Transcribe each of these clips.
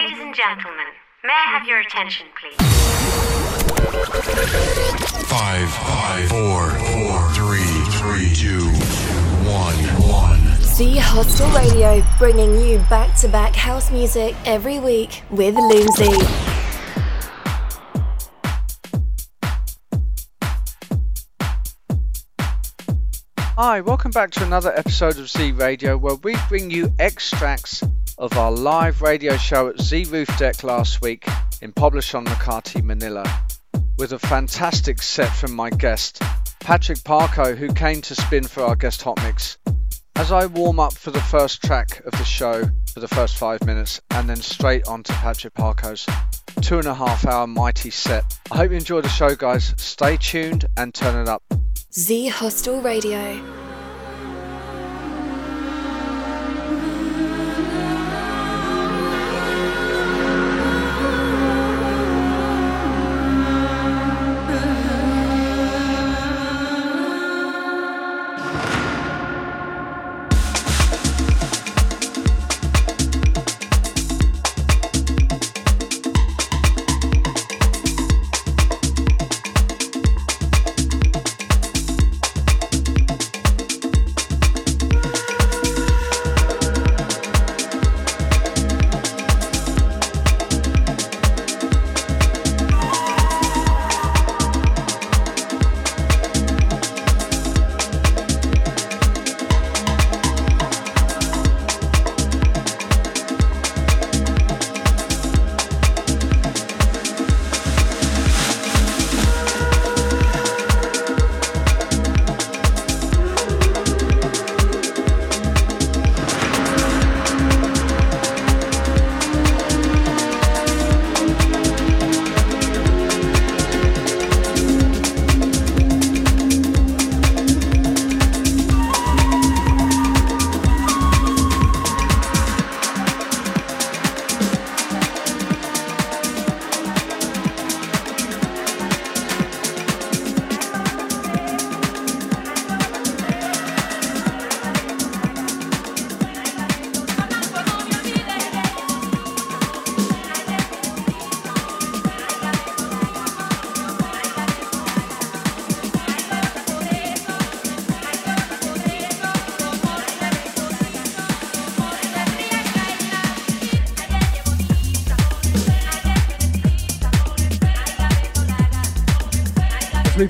Ladies and gentlemen, may I have your attention, please? Five, five, four, four, three, three, two, one, one. Z Hostel Radio, bringing you back to back house music every week with Loomsy. Hi, welcome back to another episode of Z Radio where we bring you extracts of our live radio show at Z Roof Deck last week in Poblacion Makati, Manila, with a fantastic set from my guest, Patrick Parco, who came to spin for our guest hot mix. As I warm up for the first track of the show for the first five minutes, and then straight on to Patrick Parco's two and a half hour mighty set. I hope you enjoy the show, guys. Stay tuned and turn it up. Z Hostel Radio.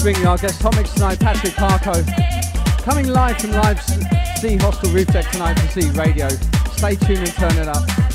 We bring you our guest comics tonight, Patrick Parco. Coming live from Live Z Hostel Roof Deck tonight for Z Radio. Stay tuned and turn it up.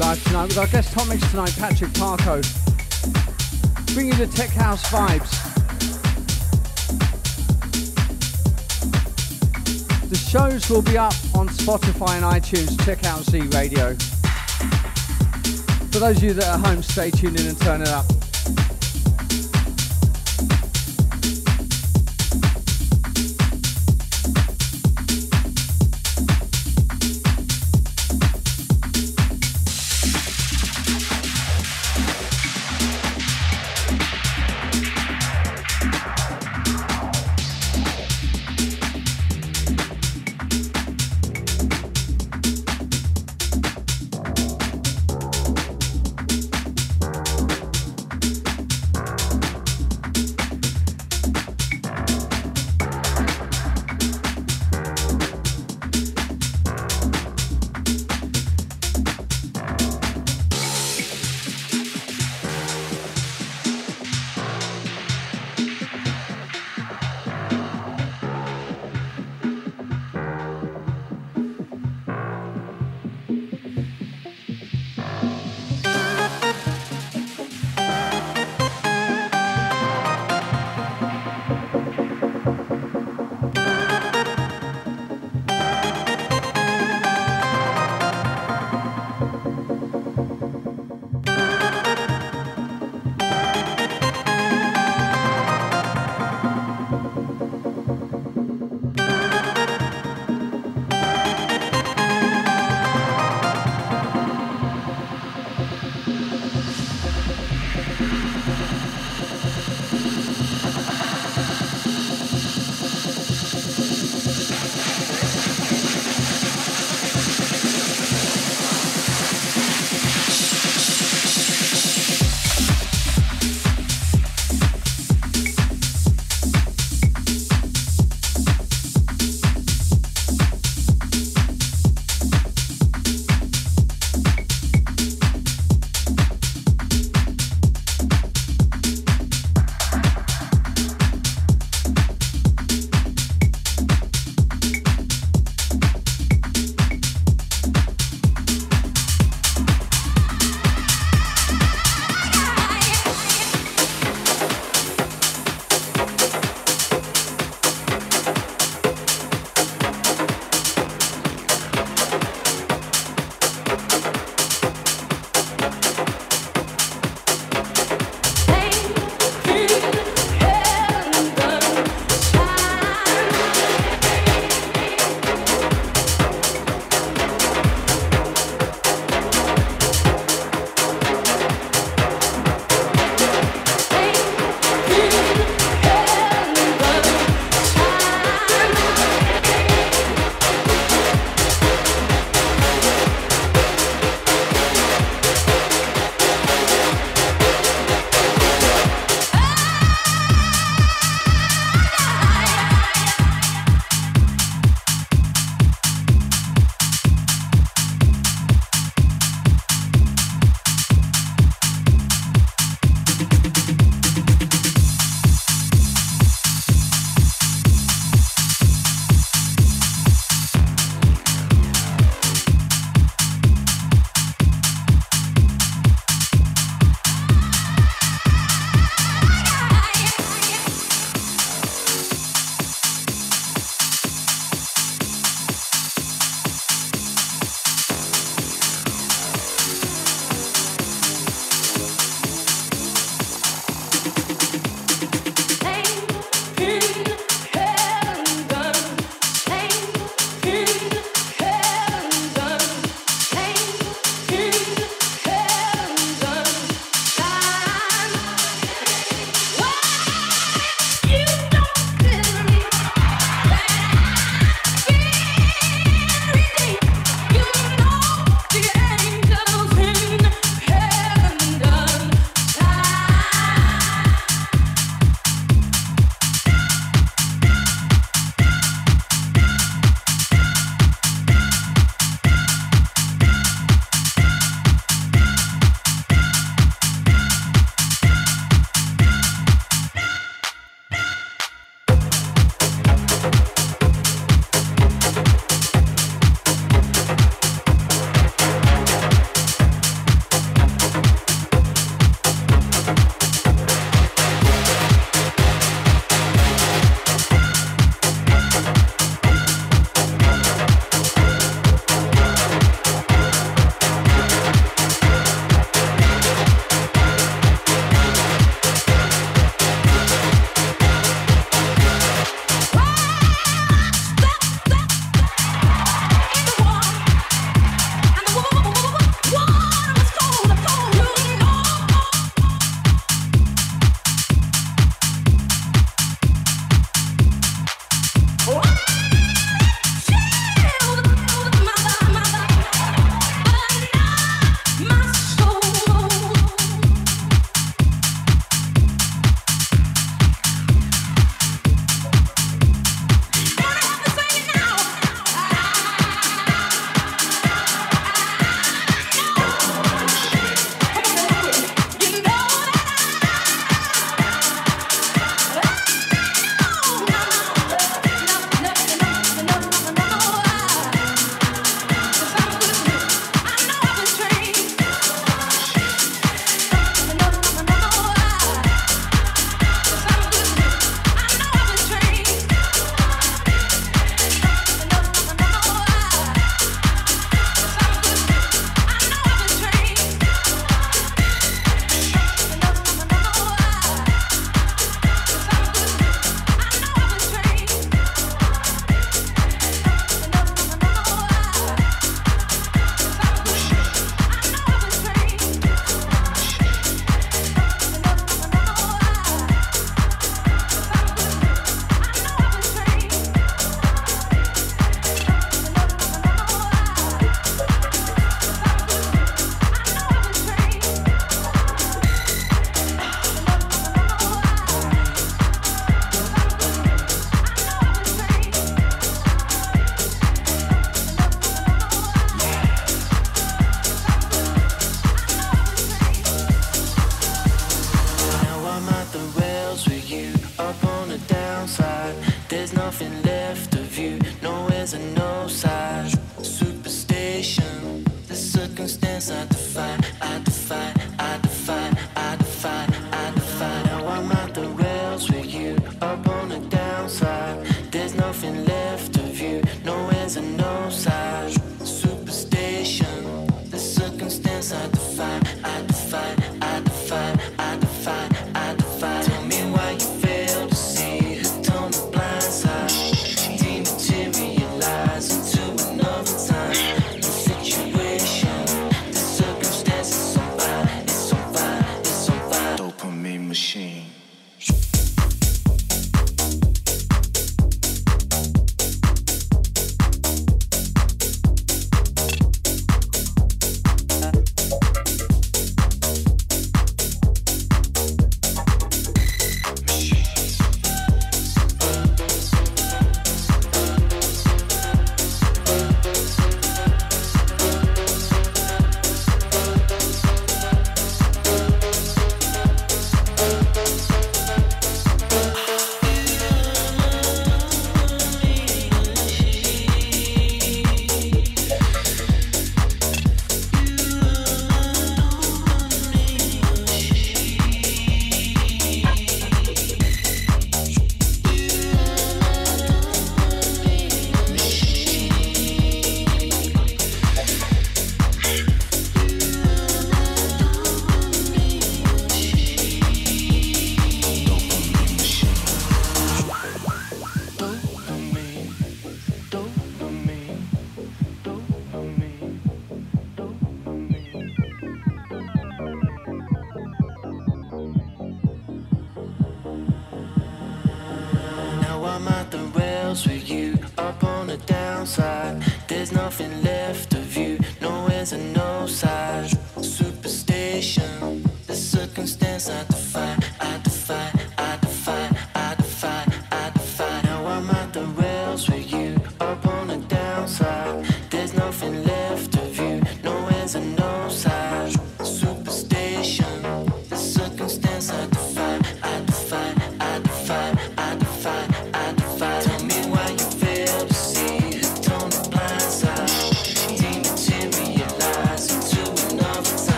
Live tonight with our guest hot mix tonight, Patrick Parco, bringing you the tech house vibes. The shows will be up on Spotify and iTunes. Check out Z Radio. For those of you that are home, stay tuned in and turn it up.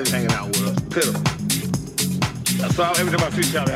Charlie's hanging out with us. Pitiful. So every time I see Charlie,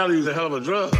Charlie used a hell of a drug.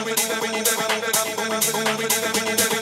Gracias.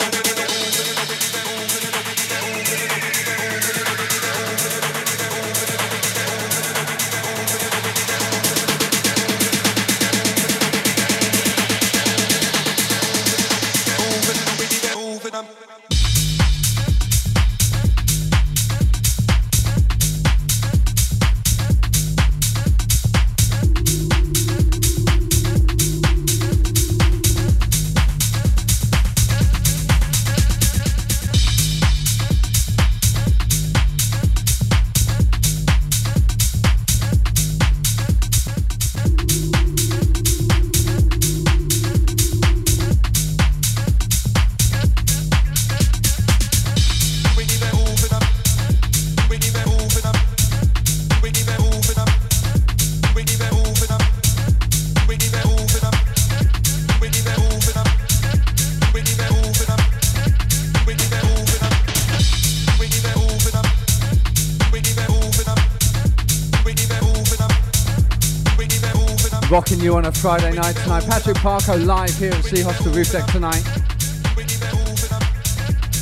Friday night tonight. Patrick Parco live here at Z Hostel Roof Deck tonight.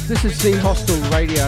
This is Z Hostel Radio.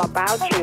all about you.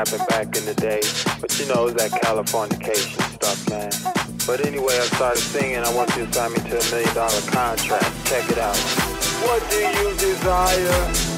Happened back in the day. But you know, it was that Californication stuff, man. But anyway, I started singing. I want you to sign me to a million dollar contract. Check it out. What do you desire?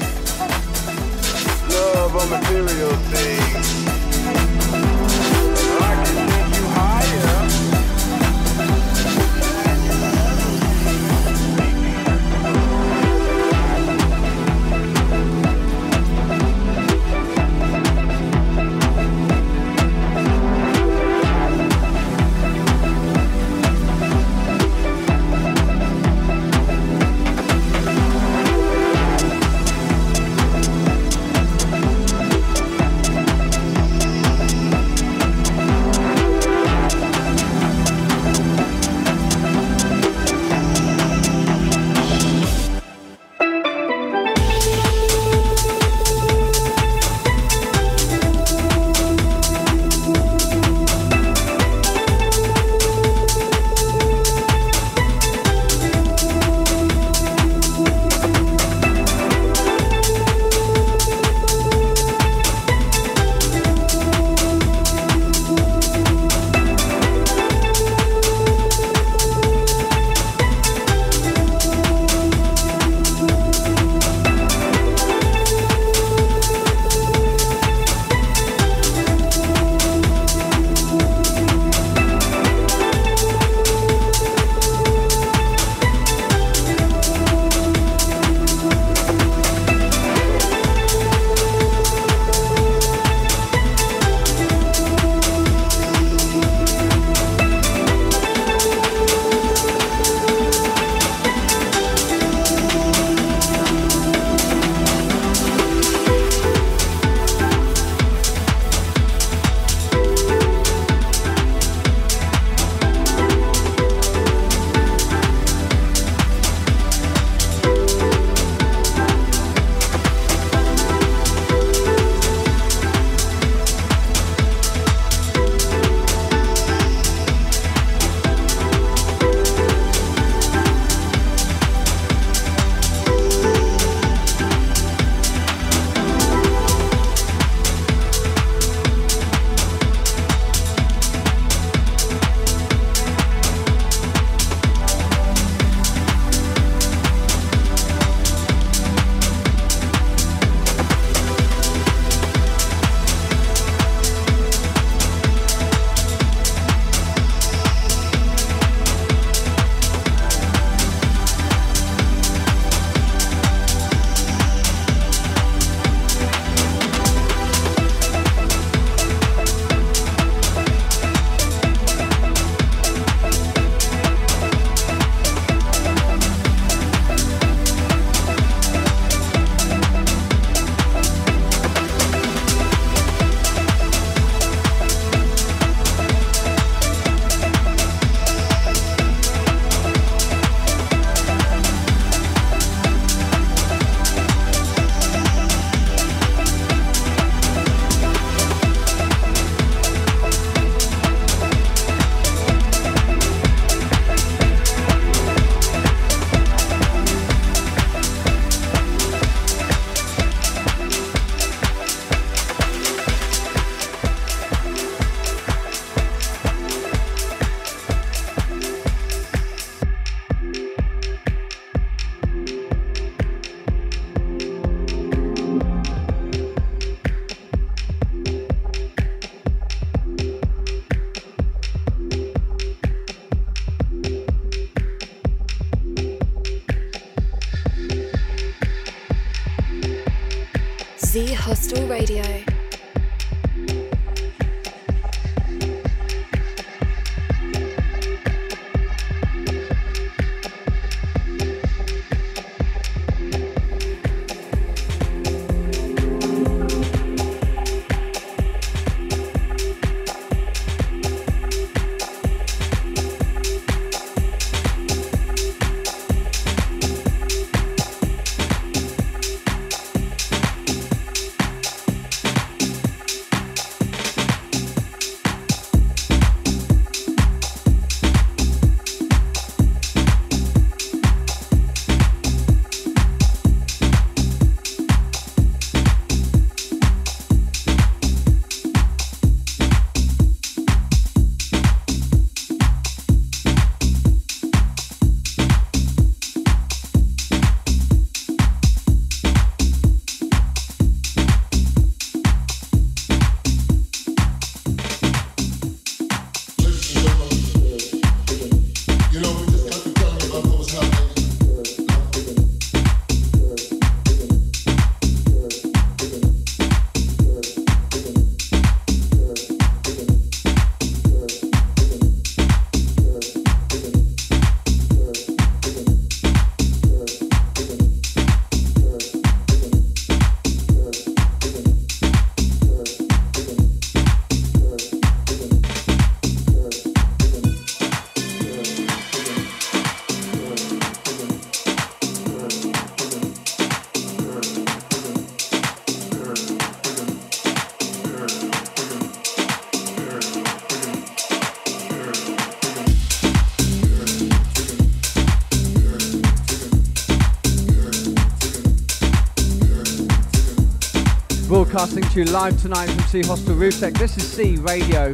To you live tonight from Z Hostel Roof Deck. This is Z Radio.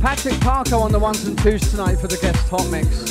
Patrick Parco on the ones and twos tonight for the guest hot mix.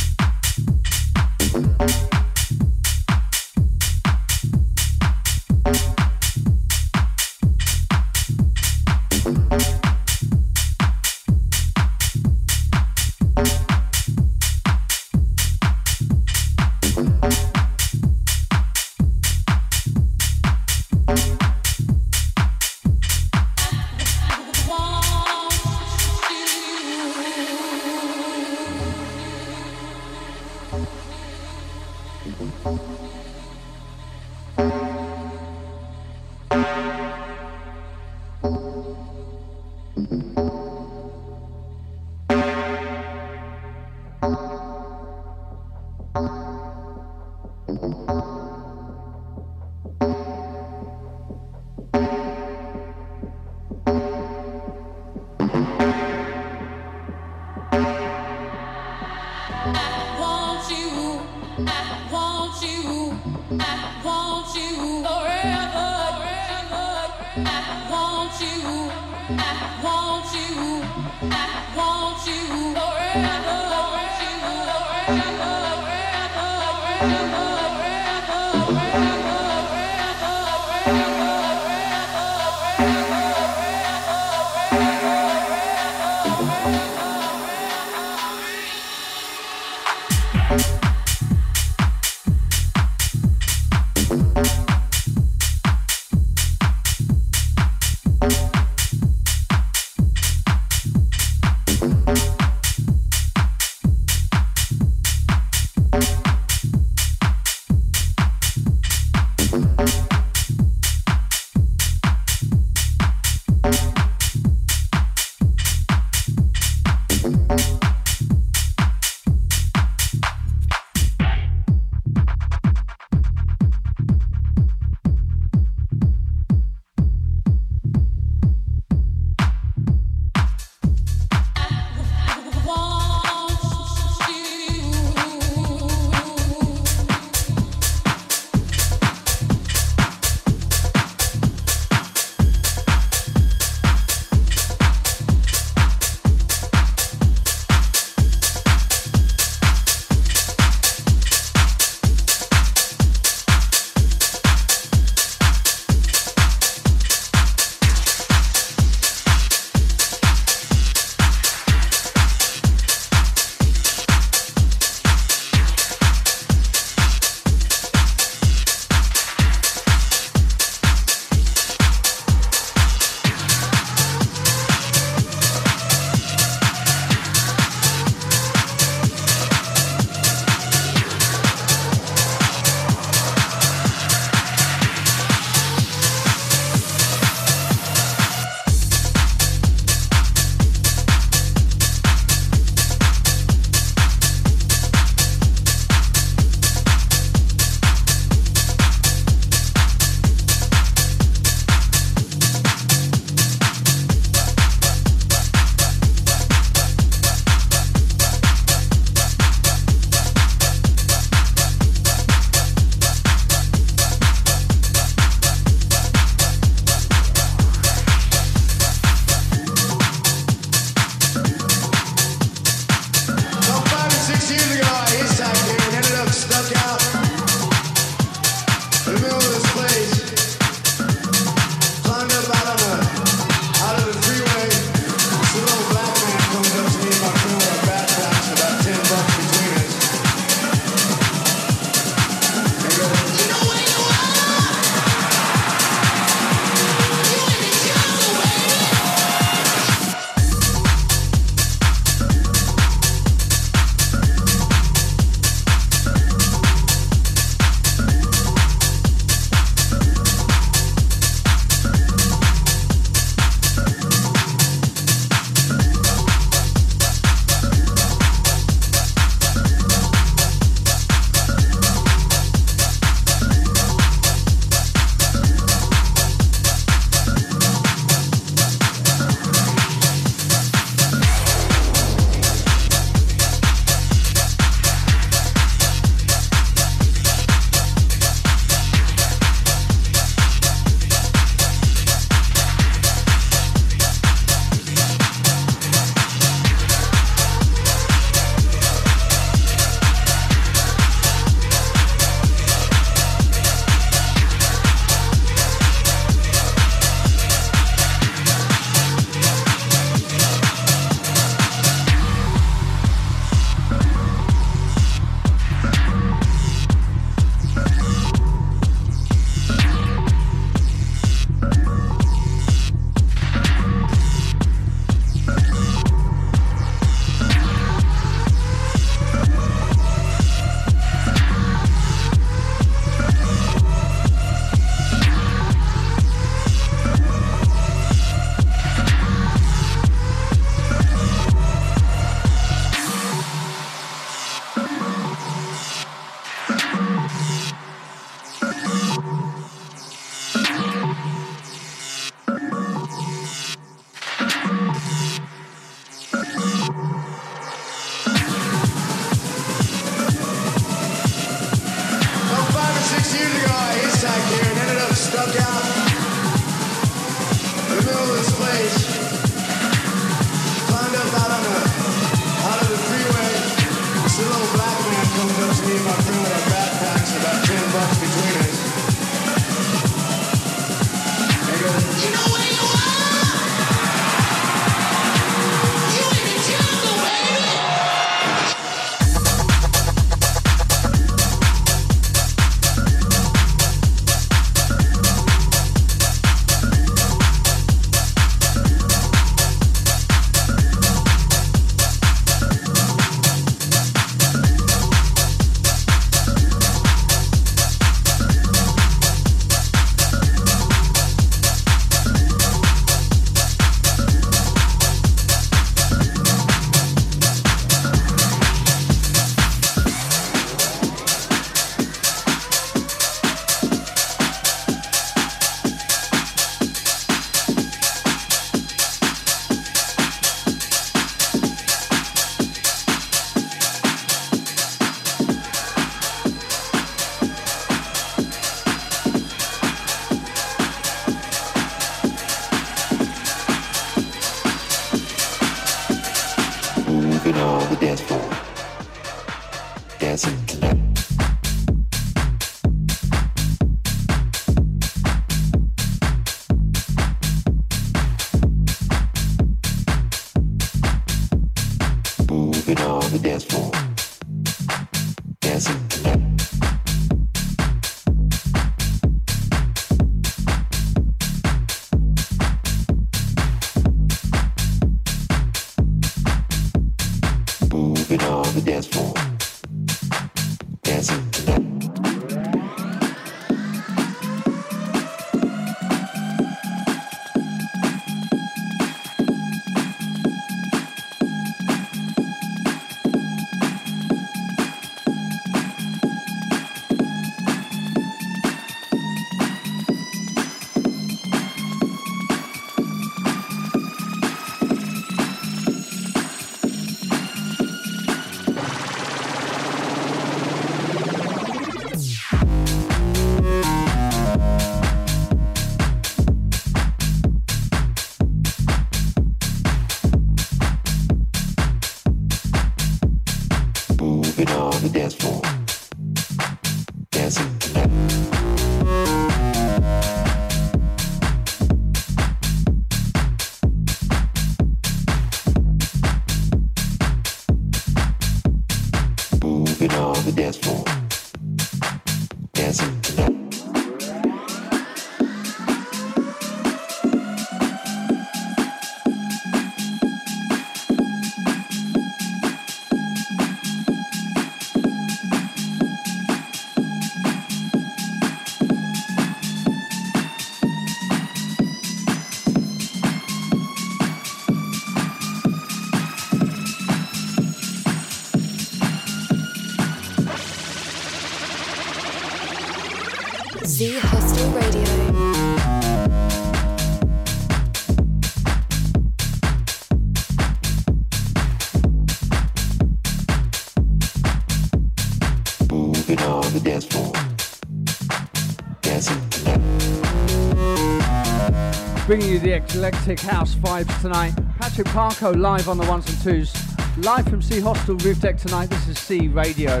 Bringing you the eclectic house vibes tonight. Patrick Parco live on the ones and twos. Live from Z Hostel Roof Deck tonight. This is Z Radio.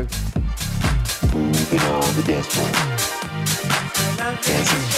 Moving on the dance floor. Dancing.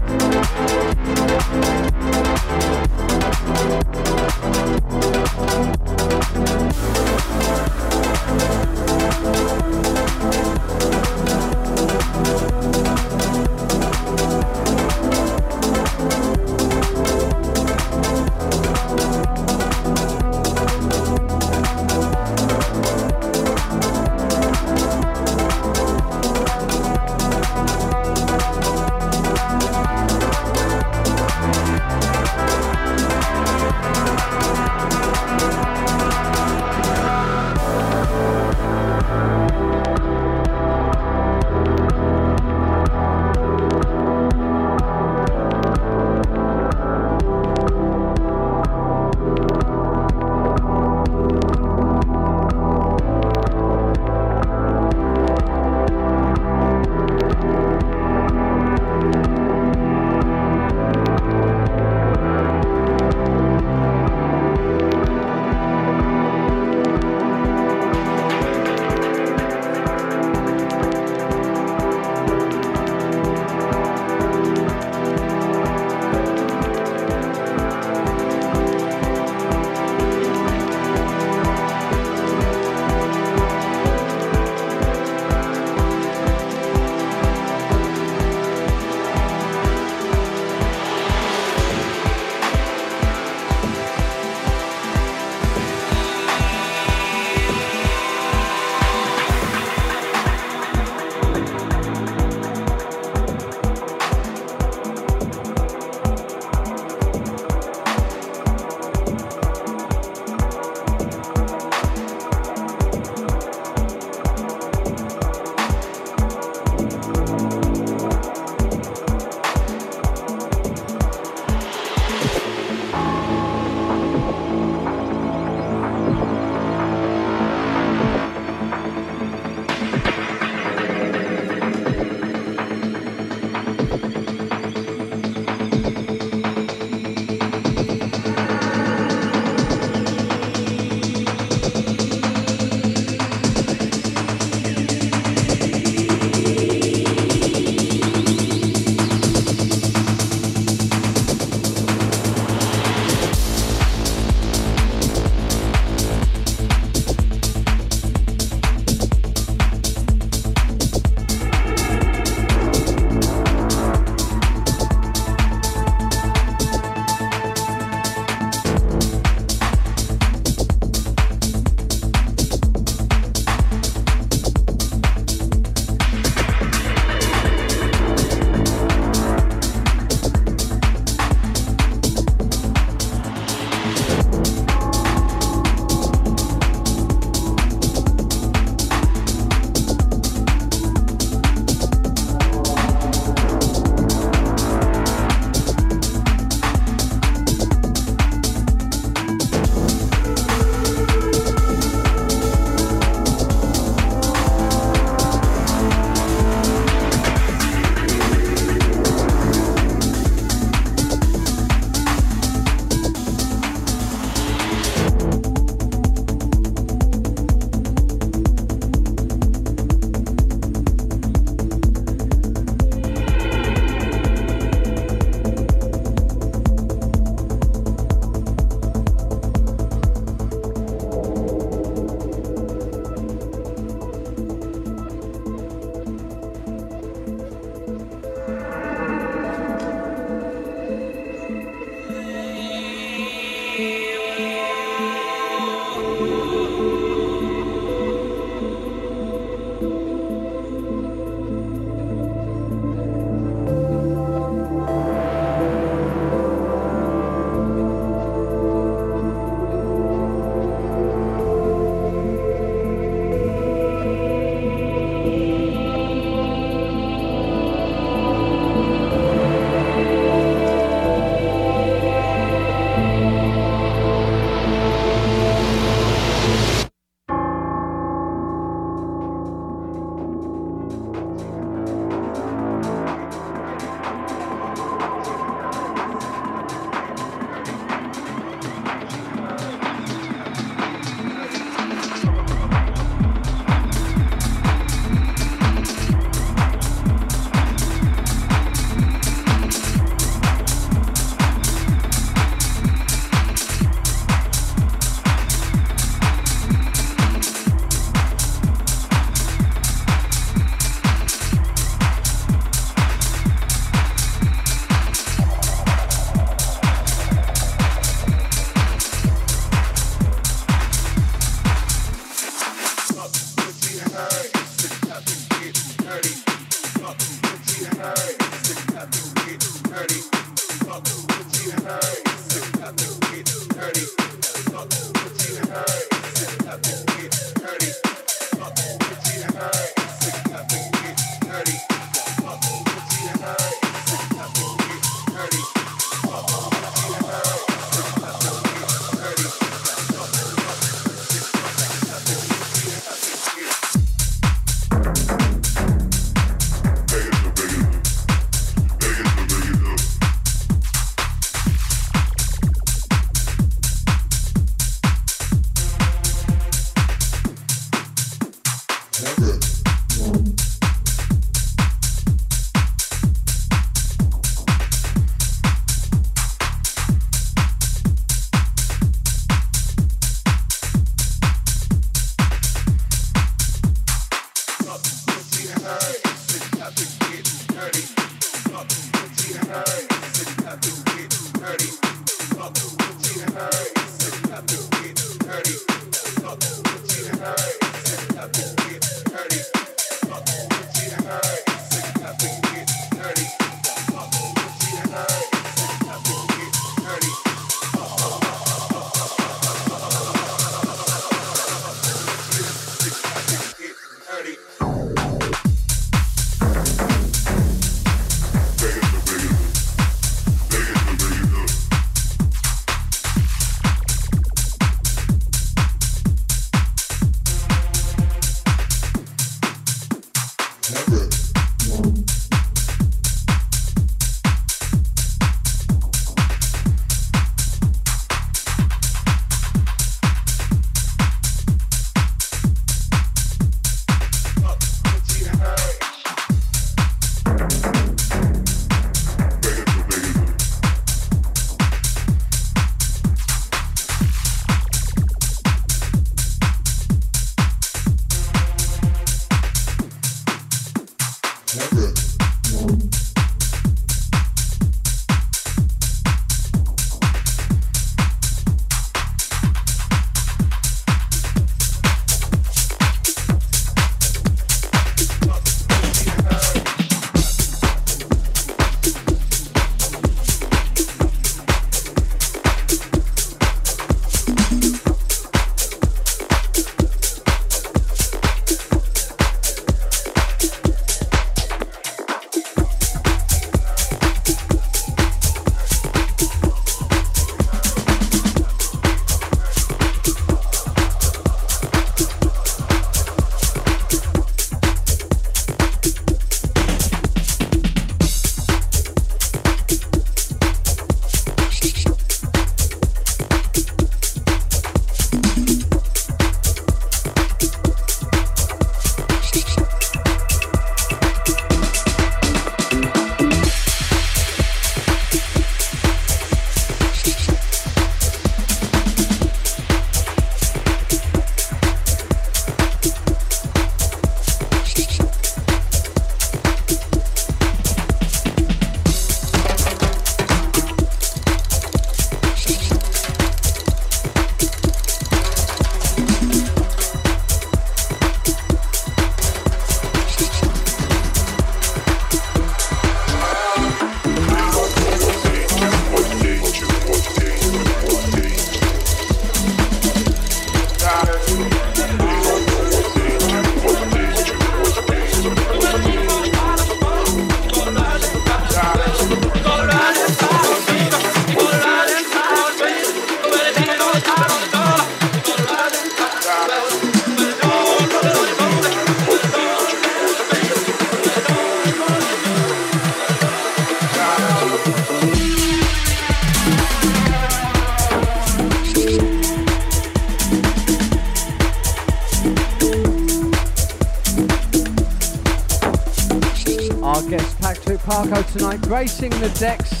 Gracing the decks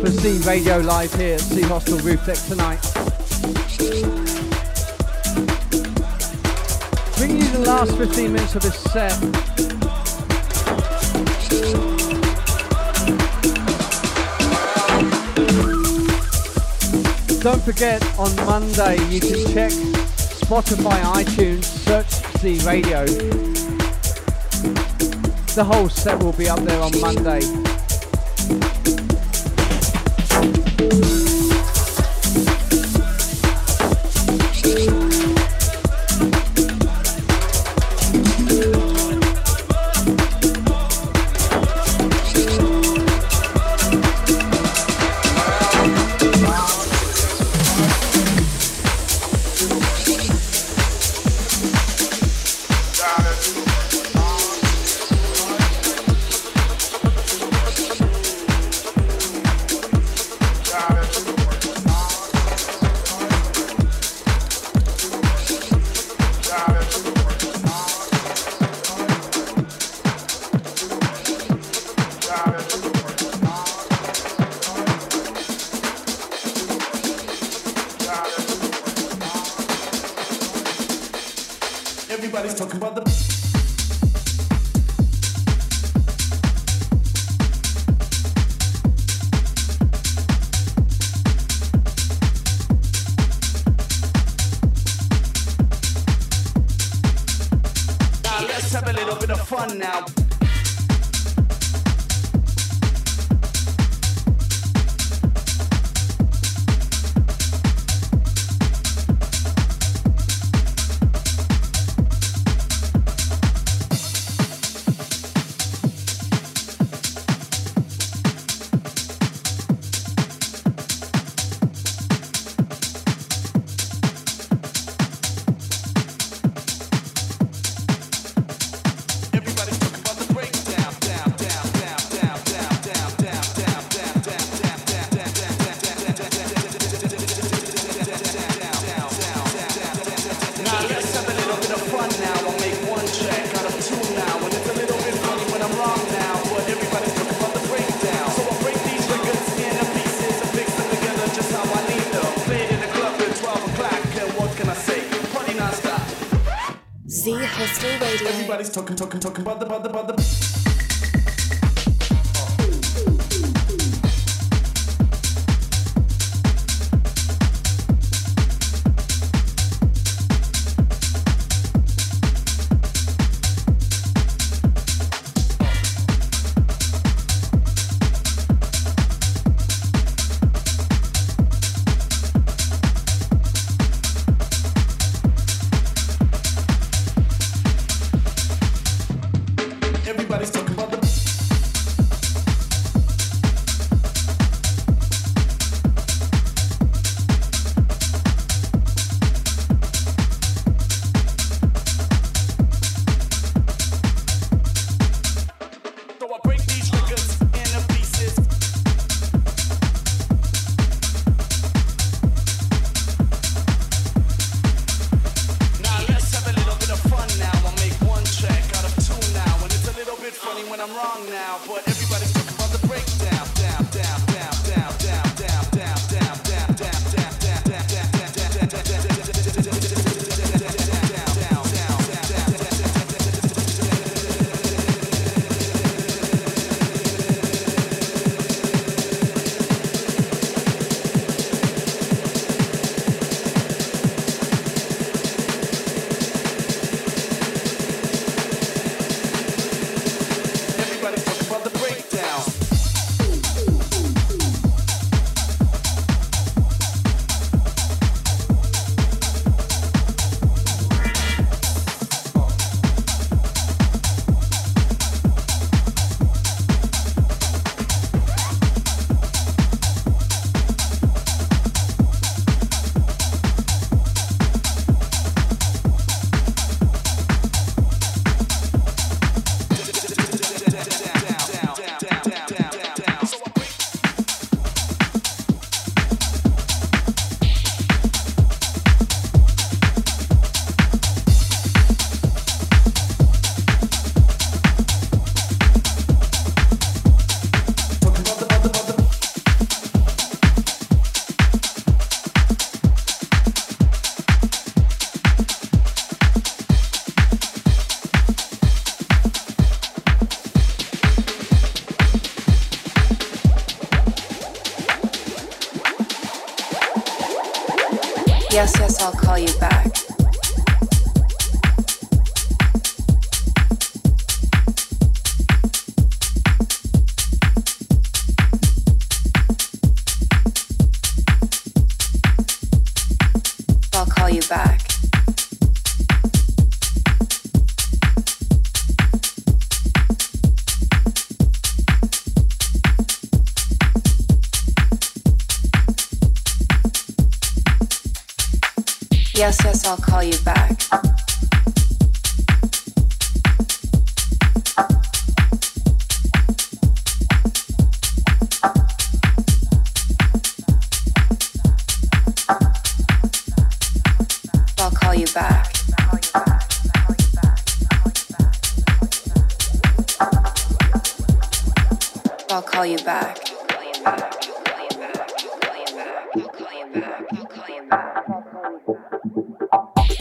for Z Radio Live here at Z Hostel Roof Deck tonight. Bringing you the last 15 minutes of this set. Don't forget, on Monday you can check Spotify, iTunes, search Z Radio the whole set will be up there on Monday. Yes, yes, I'll call you back. I'll call you back. I'll call you back.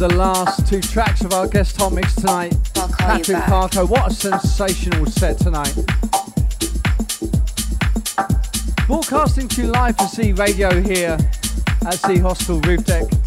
the last two tracks of our guest hot mix tonight, Patrick Parco, What a sensational set tonight. Broadcasting to you live for Z Radio here at Z Hostel Roof Deck.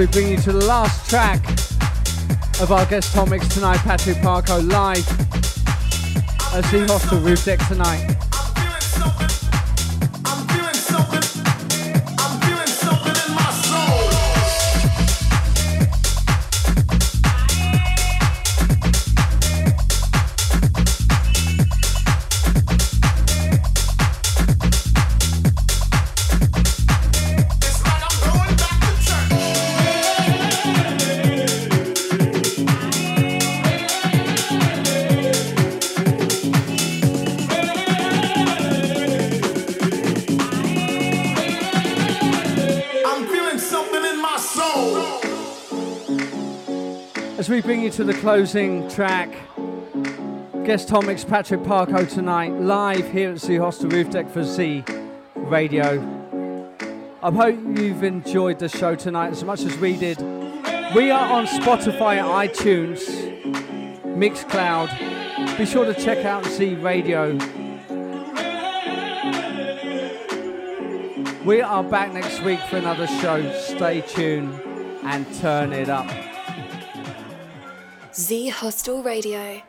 We bring you to the last track of our guest Tomix tonight, Patrick Parco live at the Hostel Roof Deck tonight. To the closing track. Guest Tomix Patrick Parco tonight, live here at Z Hostel Roof Deck for Z Radio. I hope you've enjoyed the show tonight as much as we did. We are on Spotify, iTunes, Mixcloud. Be sure to check out Z Radio. We are back next week for another show. Stay tuned and turn it up. Z Hostel Radio.